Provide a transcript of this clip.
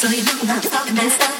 So you know not to mess up.